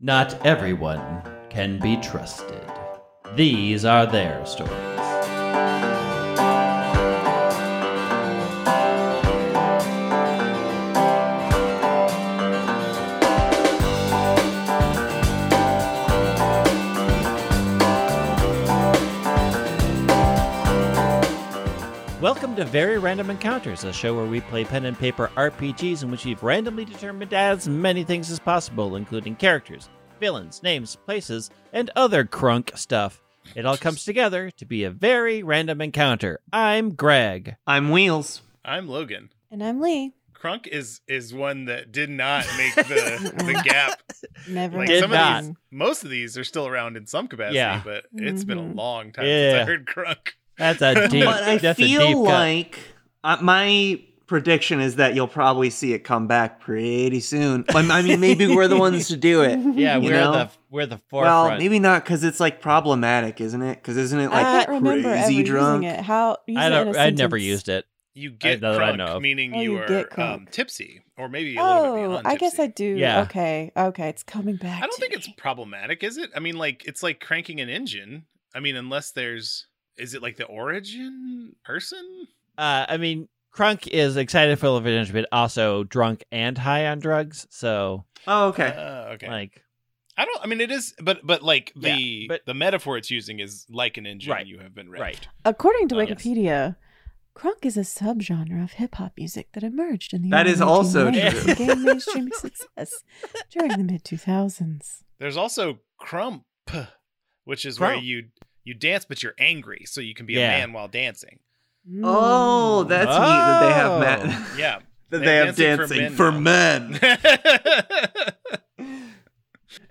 Not everyone can be trusted. These are their stories. To Very Random Encounters, a show where we play pen and paper RPGs in which we've randomly determined as many things as possible, including characters, villains, names, places, and other crunk stuff. It all comes together to be a very random encounter. I'm Greg. I'm Wheels. I'm Logan. And I'm Lee. Crunk is is one that did not make the the gap. Never Like Did some not. of these, most of these are still around in some capacity, Yeah. but it's been a Mhm. long time Yeah. since I heard Crunk. That's a deep. but I that's a deep feel like uh, my prediction is that you'll probably see it come back pretty soon. I I mean, maybe we're the ones to do it. yeah, we're know? the we're the forefront. Well, maybe not because it's like problematic, isn't it? Because isn't it I like can't remember ever crazy drunk? using it. How? use I it in don't. a I never used it. You get know that I crunk, know meaning Oh, you, you are get um, tipsy, or maybe a little bit Oh, beyond I guess. I do. Yeah. Okay. Okay. It's coming back. I don't to think it's problematic, is it? I mean, like it's like cranking an engine. I mean, unless there's, is it like the origin person? Uh, I mean, Crunk is excited, full of energy, but also drunk and high on drugs. So, Oh, okay. Uh, okay. like, I don't. I mean, it is, but but like Yeah, the but- the metaphor it's using is like an engine. Right, You have been revved. right. According to Oh, yes. Wikipedia, crunk is a subgenre of hip hop music that emerged in the That early is also 1990s true. gained mainstream success during the mid 2000s. There's also krump, which is where you you dance, but you're angry, so you can be Yeah. a man while dancing. Oh, that's neat that they have Oh. men. Yeah. that They they have have dancing dancing for for men men.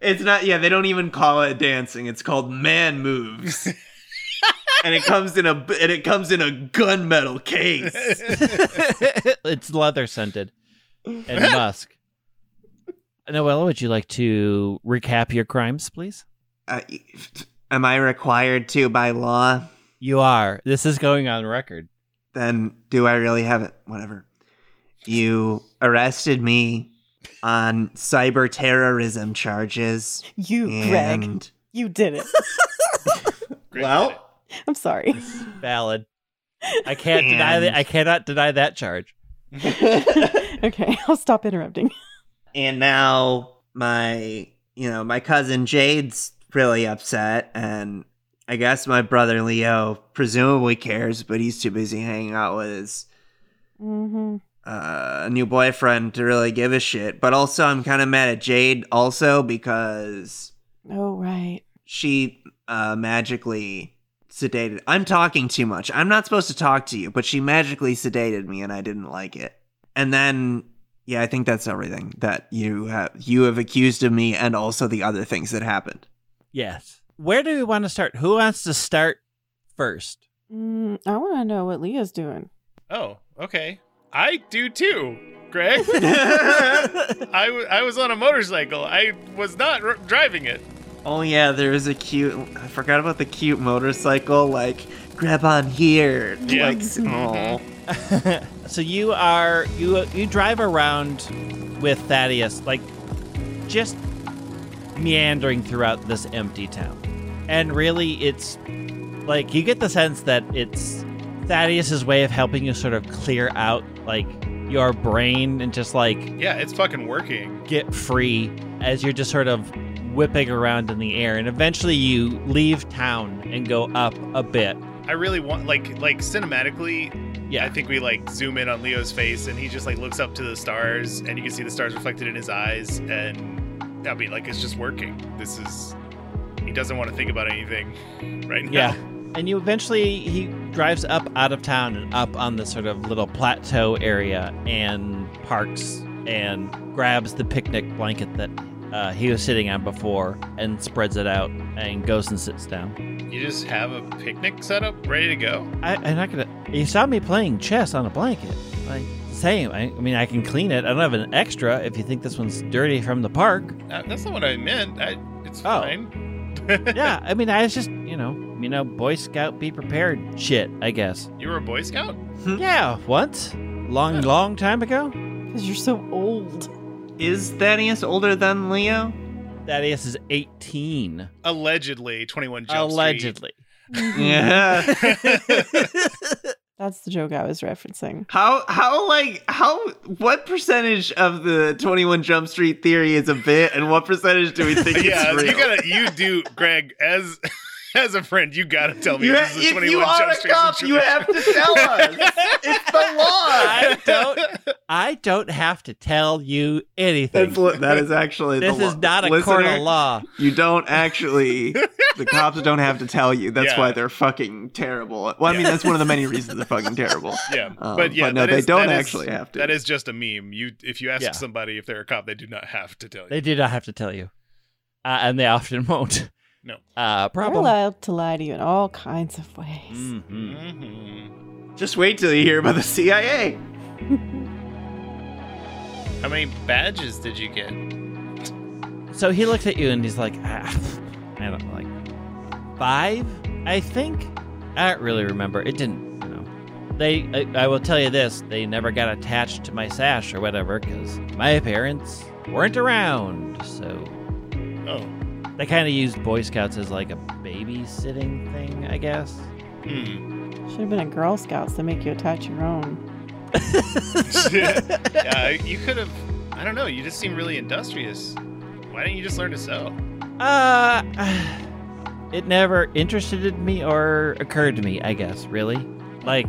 It's not. Yeah, they don't even call it dancing. It's called man moves, and it comes in a and it comes in a gunmetal case. it's leather scented and musk. Noella, would you like to recap your crimes, please? Uh, am I required to by law? You are. This is going on record. Then do I really have it? Whatever. You arrested me on cyber terrorism charges. You, Greg. You did it. Well, I'm sorry. Valid. I can't deny that. I cannot deny that charge. okay. I'll stop interrupting. and now my you know my cousin jade's really upset and i guess my brother leo presumably cares but he's too busy hanging out with his hmm uh, new boyfriend to really give a shit. But also i'm kind of mad at jade also because Oh, right. she uh, magically sedated i'm talking too much. I'm not supposed to talk to you but she magically sedated me and i didn't like it. And then yeah i think that's everything that you have you have accused of me and also the other things that happened Yes. Where do we want to start? Who wants to start first? Mm, I want to know what Leo's doing. Oh, okay. I do too, Greg. I, w- I was on a motorcycle. I was not r- driving it. oh yeah there is a cute i forgot about the cute motorcycle like grab on here Yeah. like oh so you are you you drive around with Thaddeus like just meandering throughout this empty town. And really it's like you get the sense that it's Thaddeus's way of helping you sort of clear out like your brain and just like Yeah, it's fucking working. get free as you're just sort of whipping around in the air and eventually you leave town and go up a bit. I really want like like cinematically. Yeah. I think we like zoom in on Leo's face and he just like looks up to the stars and you can see the stars reflected in his eyes and I mean like it's just working. This is he doesn't want to think about anything right now. Yeah. And you eventually he drives up out of town and up on this sort of little plateau area and parks and grabs the picnic blanket that uh, he was sitting on before and spreads it out and goes and sits down. You just have a picnic set up ready to go. I, I'm not gonna. You saw me playing chess on a blanket. Like same. I, I mean, I can clean it. I don't have an extra. If you think this one's dirty from the park. Uh, that's not what I meant. I, it's Oh. fine. yeah. I mean, I was just you know you know Boy Scout be prepared shit. I guess. You were a Boy Scout? Yeah. Once. Long, long time ago. Because you're so old. is thaddeus older than leo Thaddeus is 18. Allegedly, 21 Jump Allegedly. Yeah. That's the joke I was referencing. How how like how what percentage of the Twenty One Jump Street theory is a bit, and what percentage do we think Street. Yeah, it's real? you gotta, you do, Greg, as as a friend, you gotta tell me You ha- this is if 21 you Jump are a Street. cop, you have to tell us. it's the law. I don't I don't have to tell you anything. That's that is actually this the is law. not a Listener, court of law. You don't actually. The cops don't have to tell you. That's Yeah. why they're fucking terrible. Well, I mean, that's one of the many reasons they're fucking terrible. Yeah, Um, but yeah, but no, they is- don't that is- actually have to. That is just a meme. You, if you ask Yeah. somebody if they're a cop, they do not have to tell you. They do not have to tell you. Uh, and they often won't. No. Uh They're problem. allowed to lie to you in all kinds of ways. Mhm. Mhm. Just wait till you hear about the CIA. How many badges did you get? So he looks at you and he's like, ah, I don't know, like five, I think. I don't really remember. It didn't, you know. They, I, I will tell you this: they never got attached to my sash or whatever because my parents weren't around. So Oh, they kind of used Boy Scouts as like a babysitting thing, I guess. hmm. Should have been a Girl Scouts to make you attach your own. yeah, you could have. I don't know. You just seem really industrious. Why didn't you just learn to sew? Uh, it never interested me or occurred to me, I guess, really. Like,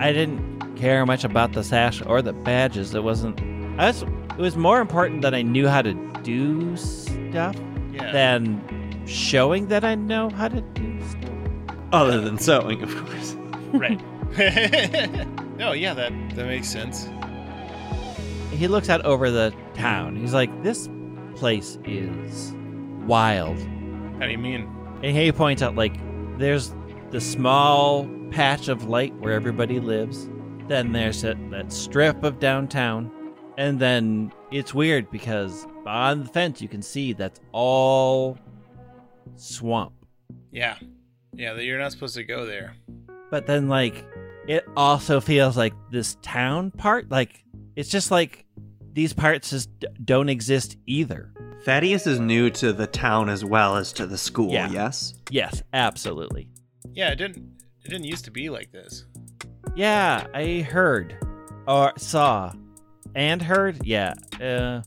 I didn't care much about the sash or the badges. It wasn't. I was, it was more important that I knew how to do stuff Yeah. than showing that I know how to do stuff. Other than sewing, of course. right. no, yeah, that that makes sense. He looks out over the town. He's like, this place is wild. How do you mean? And he points out, like, there's the small patch of light where everybody lives. Then there's that, that strip of downtown. And then it's weird because on the fence you can see that's all swamp. Yeah, yeah, that you're not supposed to go there. But then, like, it also feels like this town part, like, it's just like these parts just don't exist either. Thaddeus is new to the town as well as to the school. Yeah. Yes. Yes, absolutely. Yeah, it didn't. It didn't used to be like this. Yeah, I heard or saw and heard. Yeah, uh,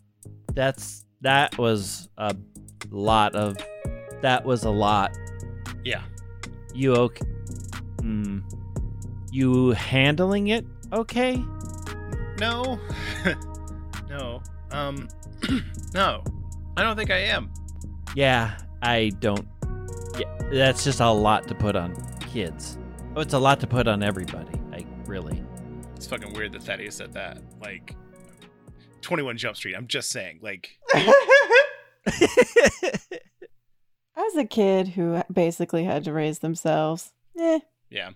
that's that was a lot of that was a lot. Yeah. You okay? Hmm. You handling it okay? No. no. Um. no. I don't think I am. Yeah, I don't. Yeah, that's just a lot to put on kids. Oh, it's a lot to put on everybody. Like really. It's fucking weird that Thaddeus said that. Like, 21 Jump Street. I'm just saying. Like, As a kid who basically had to raise themselves, eh, yeah.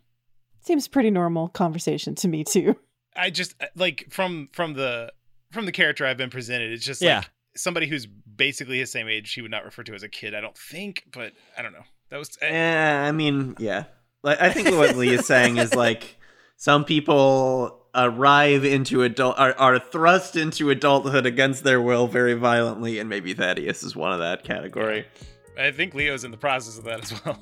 seems pretty normal conversation to me too. I just uh, like from from the from the character I've been presented. It's just Yeah. like somebody who's basically his same age. He would not refer to as a kid. I don't think, but I don't know. That was uh, Yeah, I mean, yeah. Like I think what Lee is saying is like some people arrive into adult are, are thrust into adulthood against their will very violently, and maybe Thaddeus is one of that category. I think Leo's in the process of that as well.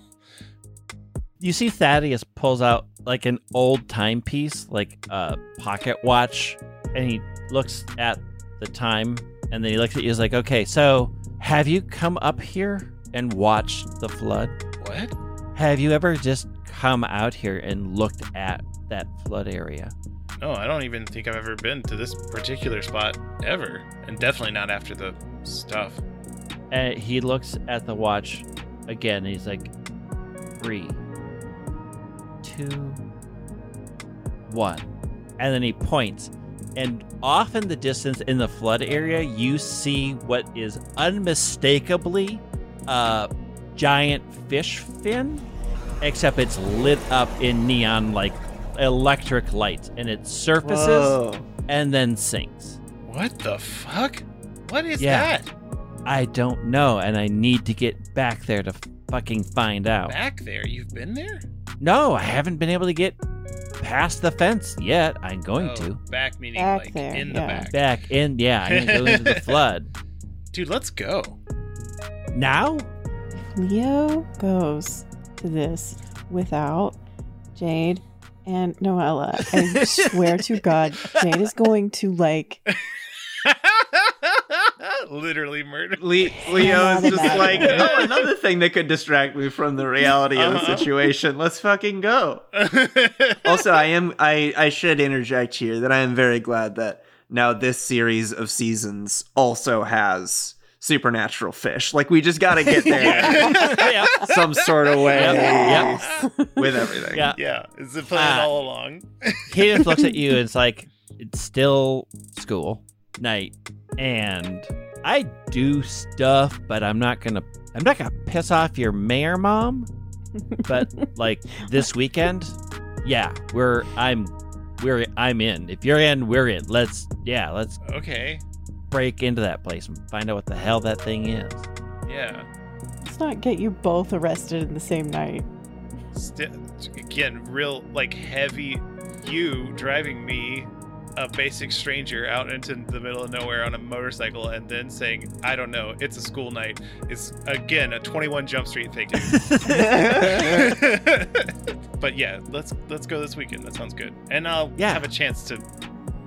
you see Thaddeus pulls out like an old timepiece, like a pocket watch, and he looks at the time and then he looks at you he's like, Okay, so have you come up here and watched the flood? What? Have you ever just come out here and looked at that flood area? No, I don't even think I've ever been to this particular spot ever, and definitely not after the stuff. And he looks at the watch again he's like, Three, two, one. And then he points. And off in the distance in the flood area, you see what is unmistakably a giant fish fin, except it's lit up in neon like electric light And it surfaces Whoa. and then sinks. What the fuck? What is Yeah. that? I don't know, and I need to get back there to fucking find out. Back there? You've been there? No, I haven't been able to get past the fence yet. I'm going Oh, to. Back meaning Back like there, in the yeah. back. Back in, yeah, I'm gonna go into the flood. Dude, let's go. Now? If Leo goes to this without Jade and Noella, I swear to God, Jade is going to like. Literally murder. Le- Leo is just like, oh, another thing that could distract me from the reality of the Uh-huh. situation. Let's fucking go. also, I am I I should interject here that I am very glad that now this series of seasons also has supernatural fish. Like we just got to get there yeah. some sort of way Yep. with everything. Yeah. yeah, it's a plan Ah. all along. He just looks at you and it's like, it's still school night. And I do stuff, but I'm not gonna I'm not gonna piss off your mayor mom. But like this weekend, yeah, we're I'm we're I'm in. If you're in, we're in. Let's yeah, let's Okay. Break into that place and find out what the hell that thing is. Yeah. Let's not get you both arrested in the same night. St- again, real like heavy. You driving me, a basic stranger, out into the middle of nowhere on a motorcycle, and then saying, "I don't know, it's a school night." It's again a 21 Jump Street thinking. but yeah, let's let's go this weekend. That sounds good, and I'll Yeah. have a chance to,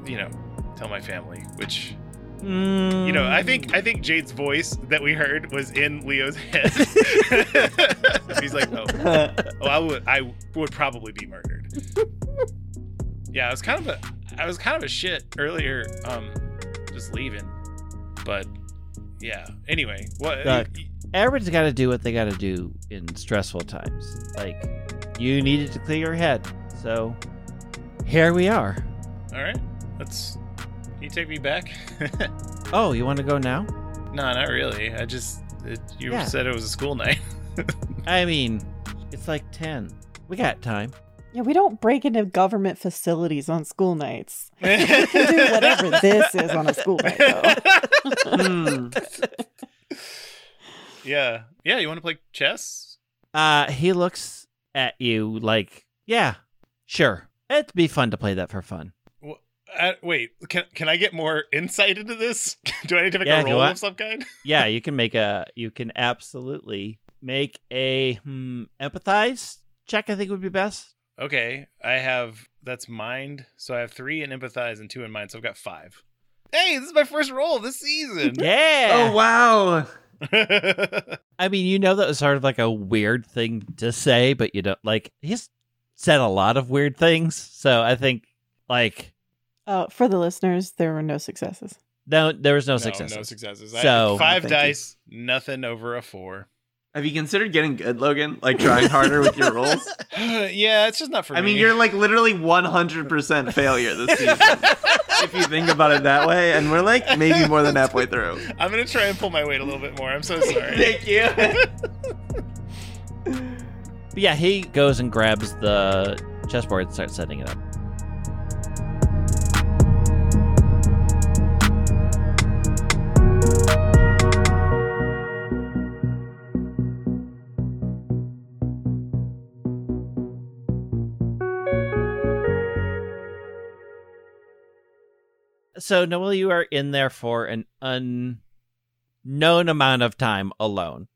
you know, tell my family. Which Mm, you know, I think I think Jade's voice that we heard was in Leo's head. He's like, oh, oh, I would I would probably be murdered. yeah, I was kind of a I was kind of a shit earlier, um, just leaving, but yeah. Anyway, what? Look. everyone's got to do what they got to do in stressful times. Like, you needed to clear your head. So, here we are. all right, let's. Can you take me back? Oh, you want to go now? no, not really. I just it, you Yeah. said it was a school night. I mean, it's like 10. We got time. Yeah, we don't break into government facilities on school nights. We can do whatever this is on a school night, though. Hmm. yeah, yeah. You want to play chess? Uh, he looks at you like, yeah, sure. It'd be fun to play that for fun. Uh, wait, can can I get more insight into this? Do I need to make Yeah, a if roll of some kind? Yeah, you can make a, you can absolutely make a hmm, empathize check, I think would be best. Okay, I have that's mind, so I have three in empathize and two in mind, so I've got five. Hey, this is my first roll this season. Yeah. Oh wow. I mean, you know that was sort of like a weird thing to say, but you don't like he's said a lot of weird things. So I think like Uh, for the listeners, there were no successes. no there was no, no, success. no successes. So- I, five Thank you. dice, nothing over a four. Have you considered getting good, Logan? Like trying harder with your rolls? yeah, it's just not for I me. I mean, you're like literally 100% failure this season. if you think about it that way, and we're like maybe more than halfway through. I'm gonna try and pull my weight a little bit more. I'm so sorry. Thank you. But yeah, he goes and grabs the chessboard and starts setting it up. So Noel, you are in there for an unknown amount of time alone.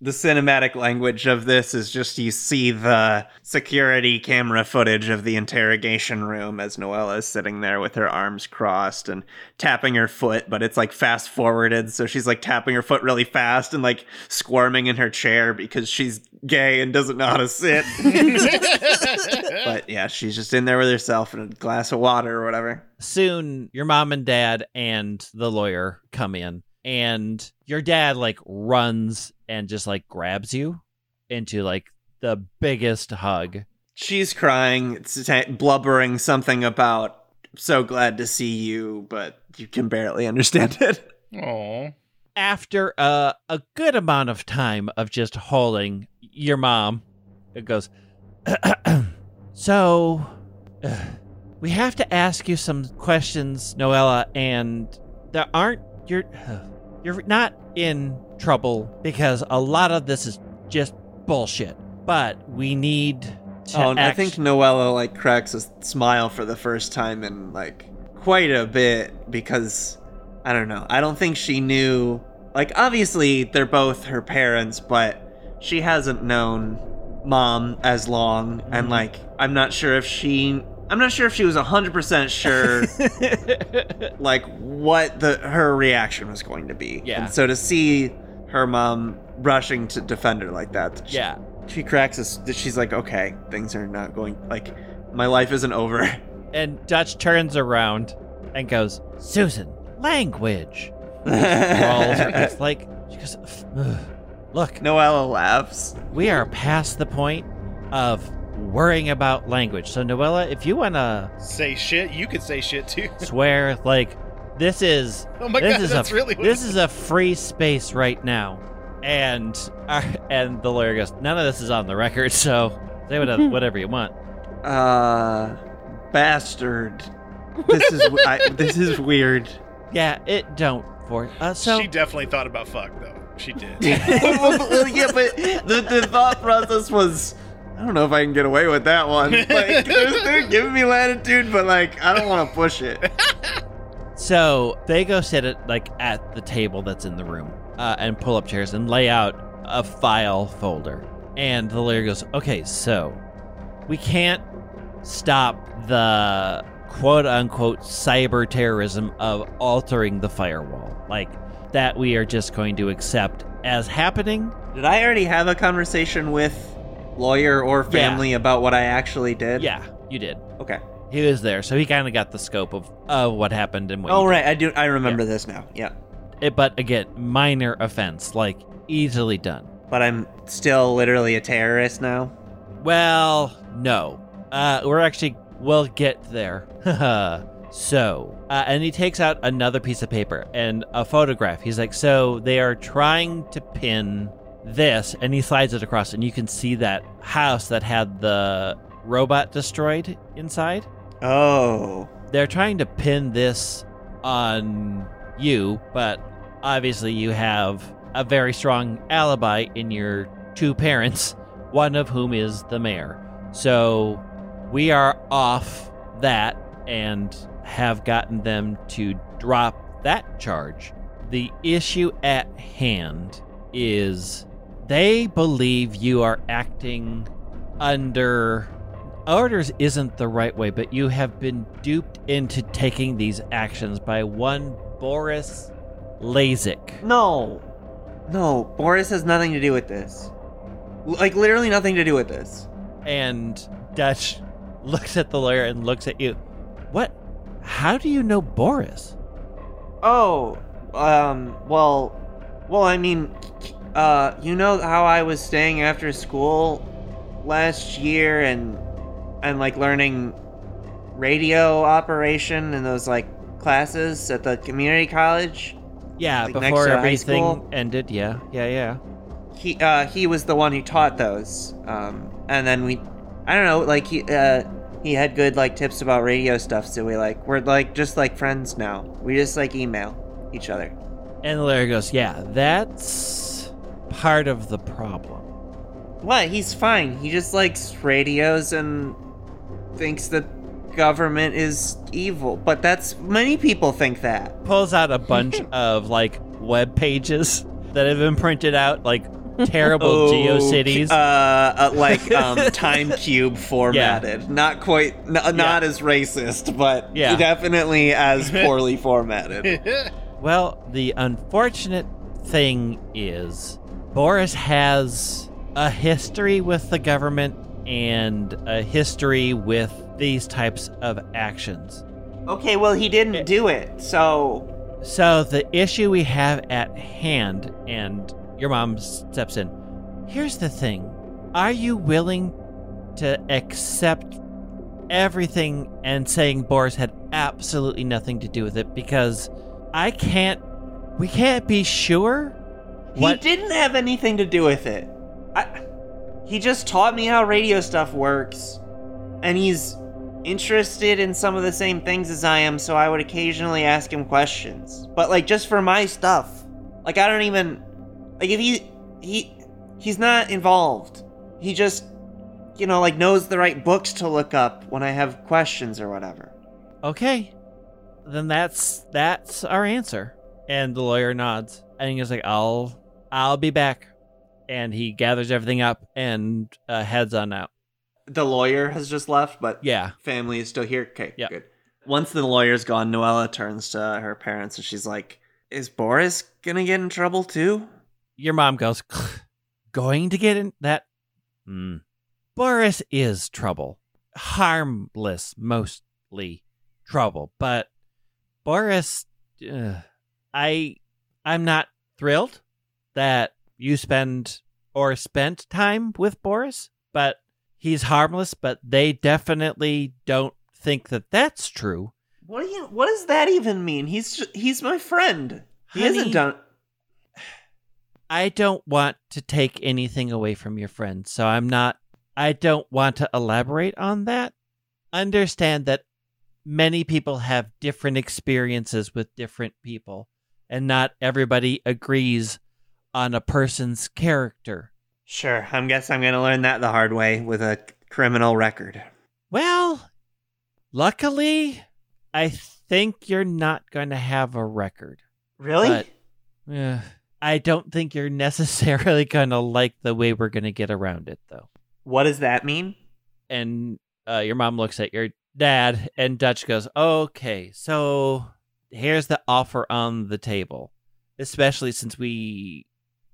The cinematic language of this is just you see the security camera footage of the interrogation room as Noella is sitting there with her arms crossed and tapping her foot, but it's like fast forwarded. So she's like tapping her foot really fast and like squirming in her chair because she's gay and doesn't know how to sit. but yeah, she's just in there with herself and a glass of water or whatever. soon your mom and dad and the lawyer come in and your dad like runs and just like grabs you into like the biggest hug She's crying, sa- blubbering something about so glad to see you, but you can barely understand it. Oh, after a, a good amount of time of just holding your mom it goes so uh, we have to ask you some questions noella and there aren't you're you're not in trouble because a lot of this is just bullshit but we need to Oh, and I think Noella like cracks a smile for the first time in like quite a bit because I don't know. I don't think she knew like obviously they're both her parents, but she hasn't known mom as long and Mhm. like I'm not sure if she I'm not sure if she was 100% sure like what the her reaction was going to be. Yeah. And so to see her mom rushing to defend her like that, she, yeah. she cracks us. She's like, okay, things are not going like my life isn't over. And Dutch turns around and goes, Susan, language. It's like, she goes, "Ugh. look, Noella laughs. we are past the point of worrying about language. So, Noella, if you want to say shit. You could say shit too. swear, like, this is Oh my this god, is that's a really what this it is a free space right now, and uh, and the lawyer goes, none of this is on the record, so say whatever, whatever you want. Uh, bastard. This is w- I, this is weird. Yeah, it don't for uh, so she definitely thought about fuck though. She did. yeah, but the, the thought process was, I don't know if I can get away with that one. Like, they're, they're giving me latitude, but like, I don't want to push it. So they go sit at like at the table that's in the room uh, and pull up chairs and lay out a file folder. And the lawyer goes, "Okay, so we can't stop the quote unquote cyber terrorism of altering the firewall. Like that, we are just going to accept as happening. Did I already have a conversation with lawyer or family about what I actually did? Yeah, you did. Okay. He was there, so he kind of got the scope of of what happened and what. Oh right, I do. I remember this now. Yeah, It, but again, minor offense, like easily done. but I'm still literally a terrorist now. Well, no. Uh, we're actually, we'll get there. so, uh, and he takes out another piece of paper and a photograph. He's like, so they are trying to pin this, and he slides it across, and you can see that house that had the robot destroyed inside. Oh. They're trying to pin this on you, but obviously you have a very strong alibi in your two parents, one of whom is the mayor. So we are off that and have gotten them to drop that charge. The issue at hand is they believe you are acting under orders isn't the right way, but you have been duped into taking these actions by one Boris Lazik. No. No, Boris has nothing to do with this. Like literally nothing to do with this. And Dutch looks at the lawyer and looks at you. What? How do you know Boris? Oh, um, well, well, I mean, uh, you know how I was staying after school last year and and like learning radio operation in those like classes at the community college. Yeah, Like before everything ended. Yeah, yeah, yeah. He uh he was the one who taught those. Um, and then we, I don't know, like he uh he had good like tips about radio stuff. So we like we're like just like friends now. We just like email each other. And the lawyer goes, Yeah, that's part of the problem. What? He's fine. He just likes radios and thinks that government is evil. But that's many people think that. Pulls out a bunch of like web pages that have been printed out, like terrible Oh, GeoCities. Uh, uh, like um, time cube formatted. Not quite. N- Not as racist, but Yeah. definitely as poorly formatted. Well, the unfortunate thing is, Boris has a history with the government and a history with these types of actions. Okay, well he didn't eh. do it, so So, the issue we have at hand, and your mom steps in. Here's the thing Are you willing to accept everything and saying Boris had absolutely nothing to do with it? Because I can't. We can't be sure. He didn't have anything to do with it. I, he just taught me how radio stuff works, and he's interested in some of the same things as I am, so I would occasionally ask him questions. But like just for my stuff. Like I don't even like if he he he's not involved. He just you know like knows the right books to look up when I have questions or whatever. Okay. Then that's that's our answer. And the lawyer nods and he's like, "I'll, I'll be back." And he gathers everything up and uh, heads on out. The lawyer has just left, but Yeah. family is still here. Okay, Yeah. good. Once the lawyer's gone, Noella turns to her parents and she's like, "Is Boris gonna get in trouble too?" Your mom goes, "Going to get in that." Hmm. Boris is trouble, harmless, mostly trouble, but Boris, uh, I, I'm not thrilled that you spend or spent time with Boris, but he's harmless. But they definitely don't think that that's true. What do you? What does that even mean? He's he's my friend. He Honey. hasn't done. I don't want to take anything away from your friend, so I'm not. I don't want to elaborate on that. Understand that many people have different experiences with different people, and not everybody agrees on a person's character. Sure, I'm guess I'm gonna learn that the hard way with a criminal record. Well, luckily, I think you're not going to have a record. Really? But- Yeah. I don't think you're necessarily going to like the way we're going to get around it, though. what does that mean? and uh, your mom looks at your dad, and Dutch goes, "Okay, so here's the offer on the table. Especially since we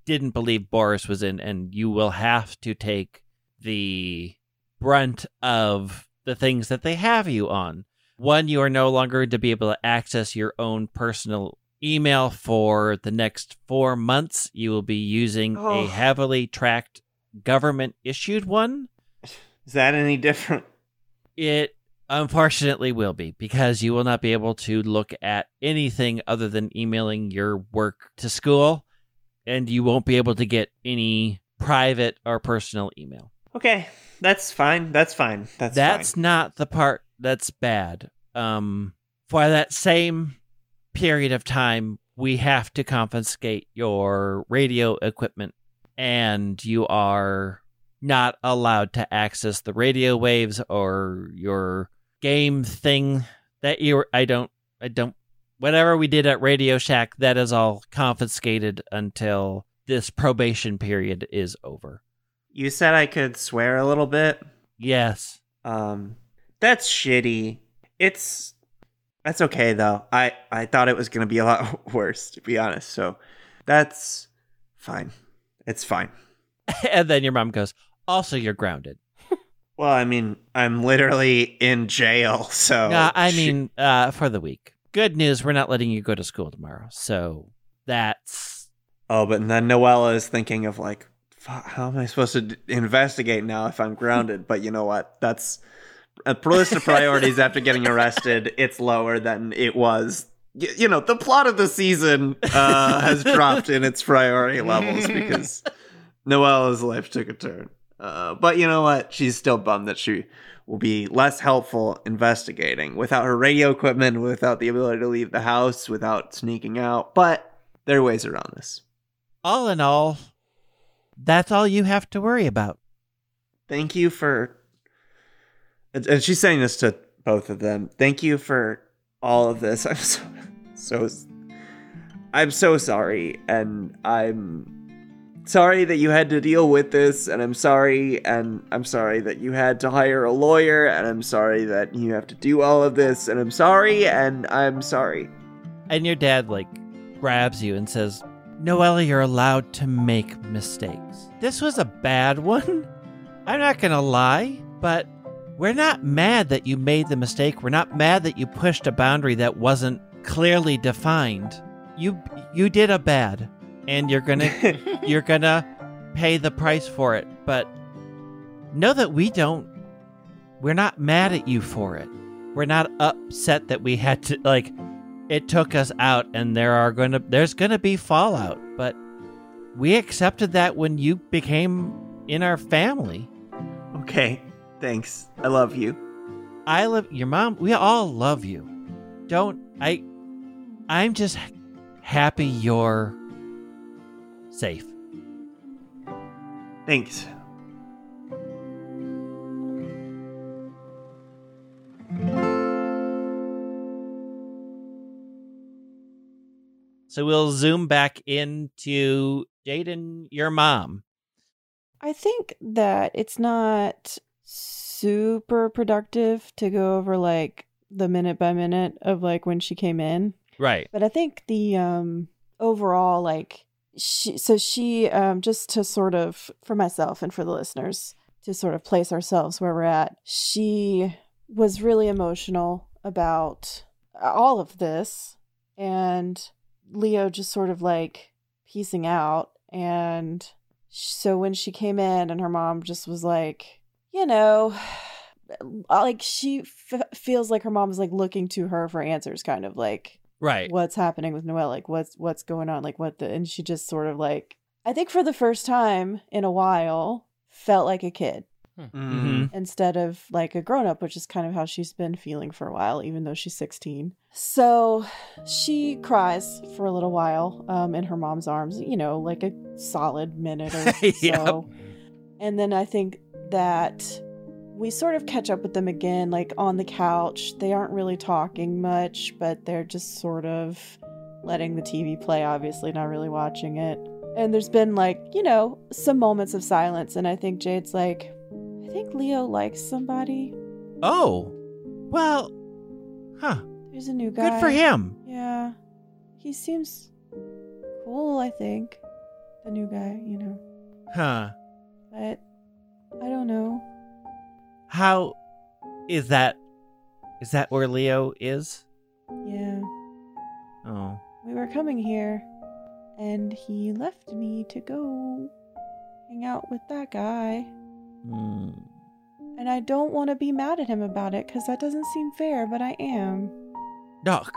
didn't believe Boris was in, and you will have to take the brunt of the things that they have you on. One, you are no longer to be able to access your own personal email for the next four months. You will be using Oh. a heavily tracked government issued one." Is that any different? It unfortunately will be because you will not be able to look at anything other than emailing your work to school, and you won't be able to get any private or personal email. Okay, that's fine. That's fine. That's that's fine. not the part that's bad. Um, for that same period of time, we have to confiscate your radio equipment, and you are not allowed to access the radio waves or your game thing that you. I don't. I don't. Whatever we did at Radio Shack, that is all confiscated until this probation period is over. You said I could swear a little bit. Yes. Um, that's shitty. It's that's okay though. I I thought it was gonna be a lot worse to be honest. So that's fine. It's fine. and then your mom goes, also, you're grounded. Well, I mean, I'm literally in jail, so Uh, I mean, uh, for the week. Good news, we're not letting you go to school tomorrow. So that's. oh, but then Noella is thinking of like, how am I supposed to d- investigate now if I'm grounded? But you know what? That's a list of priorities after getting arrested. It's lower than it was. Y- you know, the plot of the season uh, has dropped in its priority levels because Noella's life took a turn. Uh, but you know what? She's still bummed that she will be less helpful investigating without her radio equipment, without the ability to leave the house, without sneaking out. But there are ways around this. All in all, that's all you have to worry about. Thank you for. And she's saying this to both of them. Thank you for all of this. I'm so, so, I'm so sorry, and I'm sorry that you had to deal with this, and I'm sorry, and I'm sorry that you had to hire a lawyer, and I'm sorry that you have to do all of this, and I'm sorry, and I'm sorry. And your dad, like, grabs you and says, Noella, you're allowed to make mistakes. This was a bad one. I'm not to lie, but we're not mad that you made the mistake. We're not mad that you pushed a boundary that wasn't clearly defined. You you did a bad and you're to you're to pay the price for it, but know that we don't we're not mad at you for it. We're not upset that we had to like it took us out and there are to there's to be fallout, but we accepted that when you became in our family. okay, thanks. I love you. I love your mom. We all love you. Don't I I'm just happy you're safe. Thanks. So we'll zoom back into Jaden, your mom. I think that it's not super productive to go over like the minute by minute of like when she came in. Right. But I think the um overall like she so she um just to sort of for myself and for the listeners to sort of place ourselves where we're at. She was really emotional about all of this and Leo just sort of like piecing out and so when she came in and her mom just was like, you know, like she f- feels like her mom is like looking to her for answers kind of like Right. what's happening with Noelle, like what's what's going on, like what the and she just sort of like I think for the first time in a while felt like a kid Mhm. instead of like a grown up, which is kind of how she's been feeling for a while, even though she's 16. So she cries for a little while um, in her mom's arms, you know, like a solid minute or Yep. so. And then I think that we sort of catch up with them again, like on the couch. They aren't really talking much, but they're just sort of letting the TV play, obviously, not really watching it. And there's been like, you know, some moments of silence. And I think Jade's like, I think Leo likes somebody. Oh. Well, huh. There's a new guy. Good for him. Yeah. He seems cool, I think. The new guy, you know. Huh. But I don't know. How is that? Is that where Leo is? Yeah. Oh. We were coming here and he left me to go hang out with that guy. Hmm. And I don't want to be mad at him about it because that doesn't seem fair, but I am. Doc,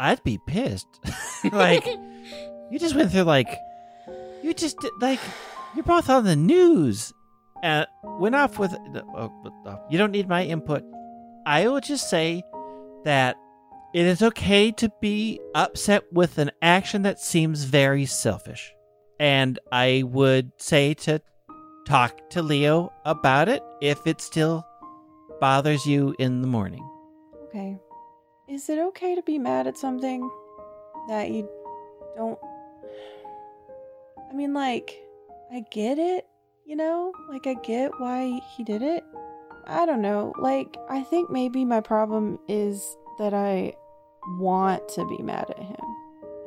I'd be pissed. like, you just went through like, you just did- like, you're both on the news, and went off with. Oh, uh, you don't need my input. I will just say that it is okay to be upset with an action that seems very selfish, and I would say to talk to Leo about it if it still bothers you in the morning. Okay. Is it okay to be mad at something that you don't. I mean, like, I get it, you know? Like, I get why he did it. I don't know. Like, I think maybe my problem is that I want to be mad at him.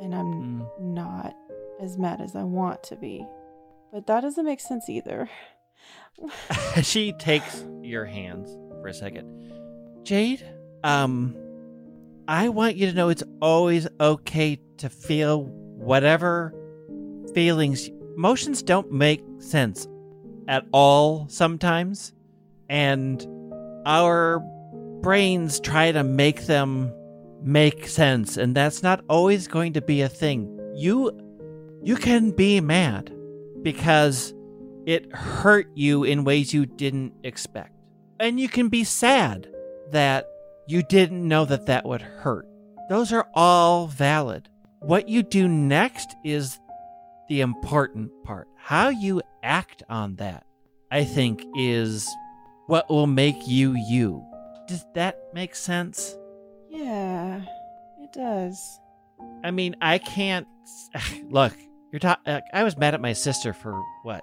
And I'm Mm. not as mad as I want to be. But that doesn't make sense either. she takes your hands for a second. Jade, um, I want you to know it's always okay to feel whatever feelings. Emotions don't make sense at all sometimes, and our brains try to make them make sense, and that's not always going to be a thing. You, you can be mad because it hurt you in ways you didn't expect. And you can be sad that you didn't know that that would hurt. Those are all valid. What you do next is the important part. How you act on that, I think, is what will make you you. Does that make sense? yeah, it does. I mean, I can't. Look, you're talking. Uh, I was mad at my sister for what,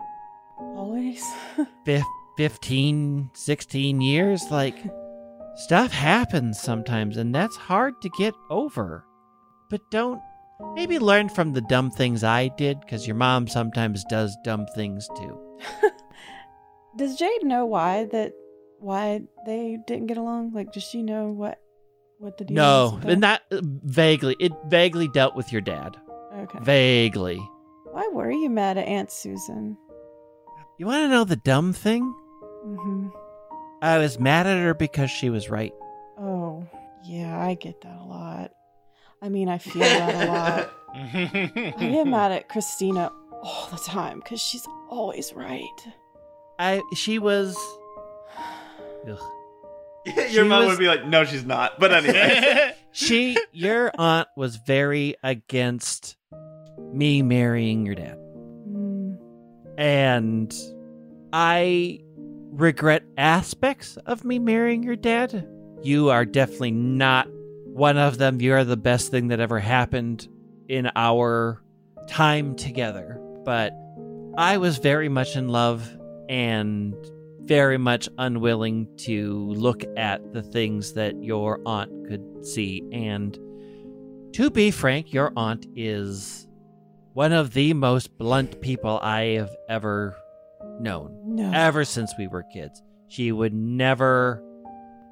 Always. fif- 15, 16 years? Like, stuff happens sometimes, and that's hard to get over. But don't. Maybe learn from the dumb things I did, because your mom sometimes does dumb things too. Does Jade know why that why they didn't get along? Like, does she know what what the deal is? No, but that? not vaguely. It vaguely dealt with your dad. Okay. Vaguely. Why were you mad at Aunt Susan? You want to know the dumb thing? Mm-hmm. I was mad at her because she was right. Oh, yeah, I get that a lot. I mean, I feel that a lot. I get mad at Christina all the time because she's always right. I she was. Ugh. Your She mom was- would be like, no, she's not. But anyway. She, your aunt was very against me marrying your dad. Mm, And I regret aspects of me marrying your dad. You are definitely not one of them. You are the best thing that ever happened in our time together, but I was very much in love and very much unwilling to look at the things that your aunt could see. And to be frank, your aunt is one of the most blunt people I have ever known No. ever since we were kids. She would never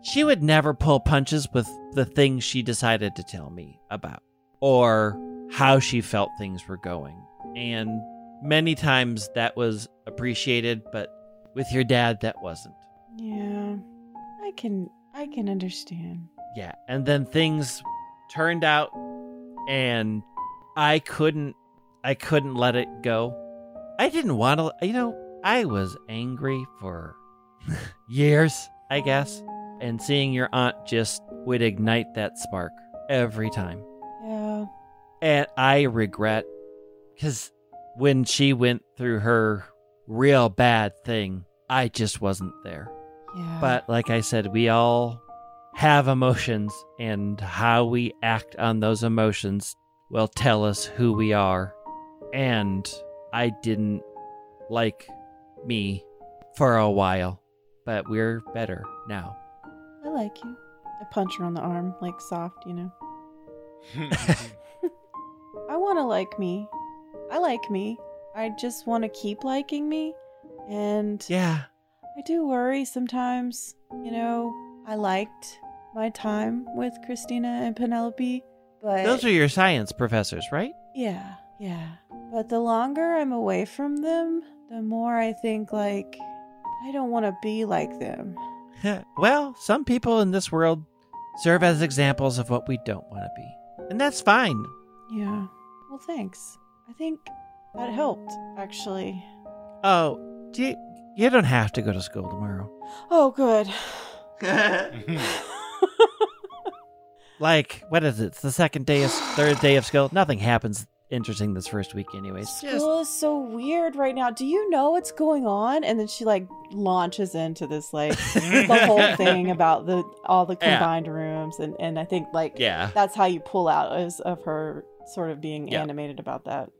she would never pull punches with the things she decided to tell me about or how she felt things were going. And many times that was appreciated, but with your dad that wasn't. Yeah. I can I can understand. Yeah, and then things turned out and I couldn't I couldn't let it go. I didn't want to, you know, I was angry for years, I guess, and seeing your aunt just would ignite that spark every time. Yeah. And I regret cuz when she went through her real bad thing, I just wasn't there. Yeah. But like I said, we all have emotions, and how we act on those emotions will tell us who we are. And I didn't like me for a while, but we're better now. I like you. I punch her on the arm, like soft, you know. I want to like me. I like me. I just want to keep liking me. And Yeah. I do worry sometimes. You know, I liked my time with Christina and Penelope, but Those are your science professors, right? yeah, yeah. But the longer I'm away from them, the more I think like I don't want to be like them. well, some people in this world serve as examples of what we don't want to be. And that's fine. Yeah. Well, thanks. I think that helped actually. Oh, do you, you don't have to go to school tomorrow. Oh, good. Like, what is it? It's the second day of third day of school. Nothing happens interesting this first week, anyways. Just School is so weird right now. Do you know what's going on? And then she like launches into this like the whole thing about the all the Yeah. combined rooms and and I think like yeah. that's how you pull out is of her sort of being Yeah. animated about that.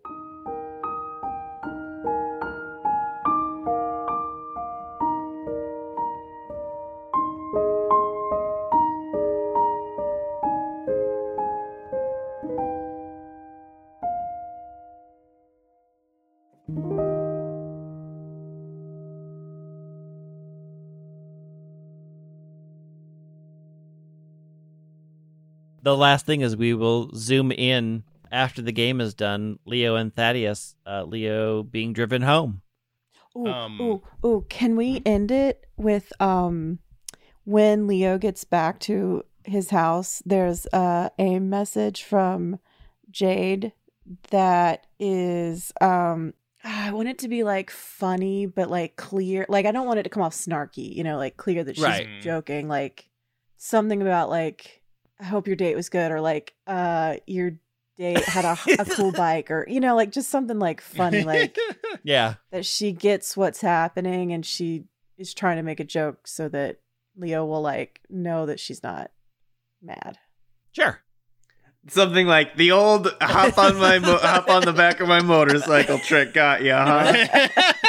The last thing is we will zoom in after the game is done. Leo and Thaddeus. Uh, Leo being driven home. Ooh, Um, ooh, ooh. Can we end it with um when Leo gets back to his house, there's uh, a message from Jade that is um I want it to be like funny but like clear. Like I don't want it to come off snarky, you know, like clear that she's Right. joking. Like something about like I hope your date was good or like uh your date had a, a cool bike or you know like just something like funny like Yeah. that she gets what's happening and she is trying to make a joke so that Leo will like know that she's not mad. Sure. Something like the old hop on my mo- hop on the back of my motorcycle trick got ya, huh?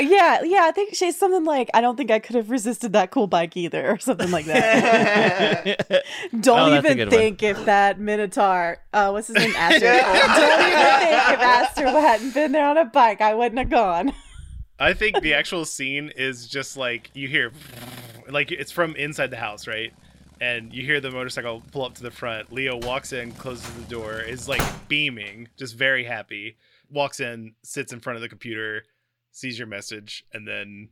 Yeah, yeah, I think she's something like I don't think I could have resisted that cool bike either or something like that. don't Oh, even good one. think if that Minotaur, uh what's his name, Aster. don't even think if Aster hadn't been there on a bike, I wouldn't have gone. I think the actual scene is just like you hear, like it's from inside the house, right? And you hear the motorcycle pull up to the front. Leo walks in, closes the door, is like beaming, just very happy. Walks in, sits in front of the computer, sees your message, and then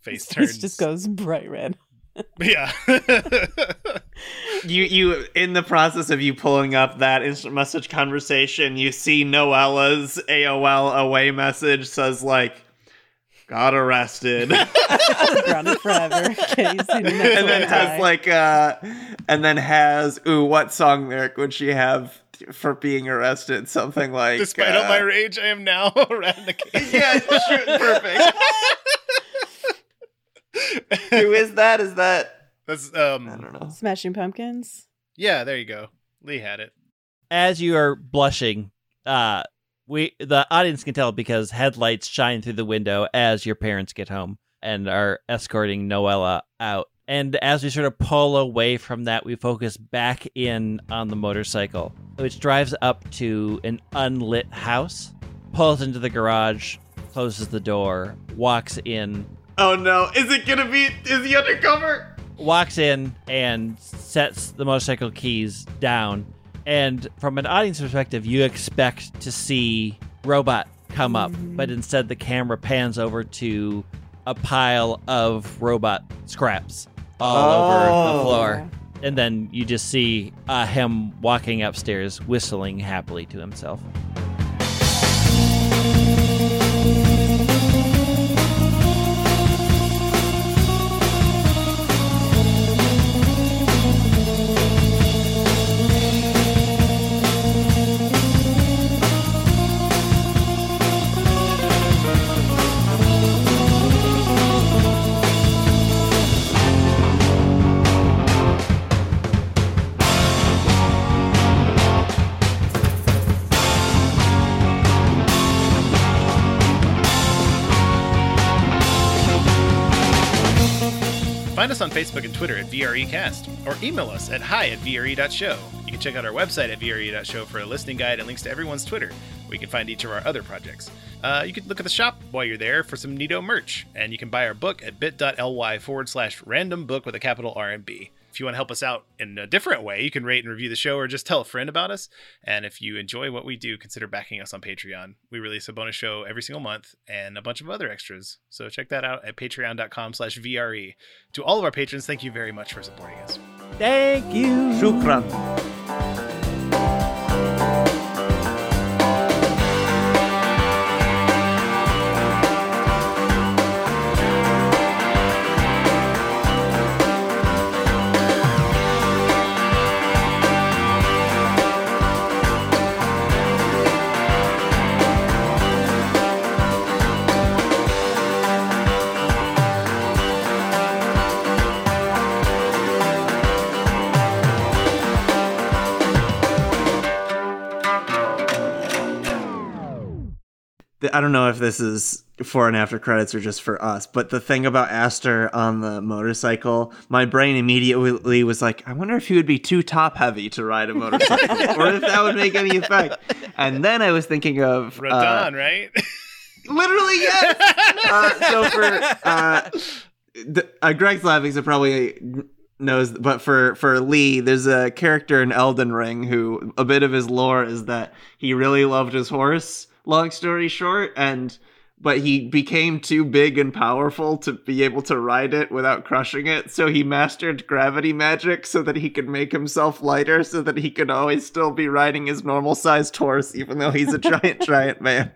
face His turns. face just goes bright red. Yeah. you you in the process of you pulling up that instant message conversation, you see Noella's AOL away message says like got arrested. Grounded forever. Okay, you see the and then has die. like uh and then has ooh what song lyric would she have for being arrested something like Despite uh, all my rage, I am now eradicated. yeah shoot, perfect who is that is that That's um. i don't know Smashing Pumpkins. yeah, there you go. Lee had it. as you are blushing, uh, we the audience can tell because headlights shine through the window as your parents get home and are escorting Noella out. And as we sort of pull away from that, we focus back in on the motorcycle, which drives up to an unlit house, pulls into the garage, closes the door, walks in, Oh no, is it gonna be? Is he undercover? walks in and sets the motorcycle keys down. And from an audience perspective, you expect to see Robot come up, but instead the camera pans over to a pile of robot scraps all over the Oh. floor. And then you just see uh, him walking upstairs, whistling happily to himself. Find us on Facebook and Twitter at VREcast, or email us at hi at VRE.show. You can check out our website at VRE.show for a listening guide and links to everyone's Twitter, where you can find each of our other projects. Uh, you can look at the shop while you're there for some neato merch, and you can buy our book at bit.ly forward slash random book with a capital R and B. If you want to help us out in a different way, you can rate and review the show or just tell a friend about us. And if you enjoy what we do, consider backing us on Patreon. We release a bonus show every single month and a bunch of other extras. So check that out at patreon.com slash VRE. To all of our patrons, thank you very much for supporting us. Thank you. Shukran. I don't know if this is for and after credits or just for us, but the thing about Aster on the motorcycle, my brain immediately was like, I wonder if he would be too top heavy to ride a motorcycle, or if that would make any effect. And then I was thinking of uh, Radahn, right? literally yes. uh, so for uh, the, uh, Greg's laughing, so probably knows. But for for Lee, there's a character in Elden Ring who a bit of his lore is that he really loved his horse. Long story short, and but he became too big and powerful to be able to ride it without crushing it. So he mastered gravity magic so that he could make himself lighter, so that he could always still be riding his normal sized horse, even though he's a giant, giant man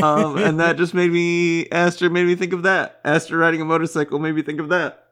um, and that just made me Aster made me think of that. Aster riding a motorcycle made me think of that.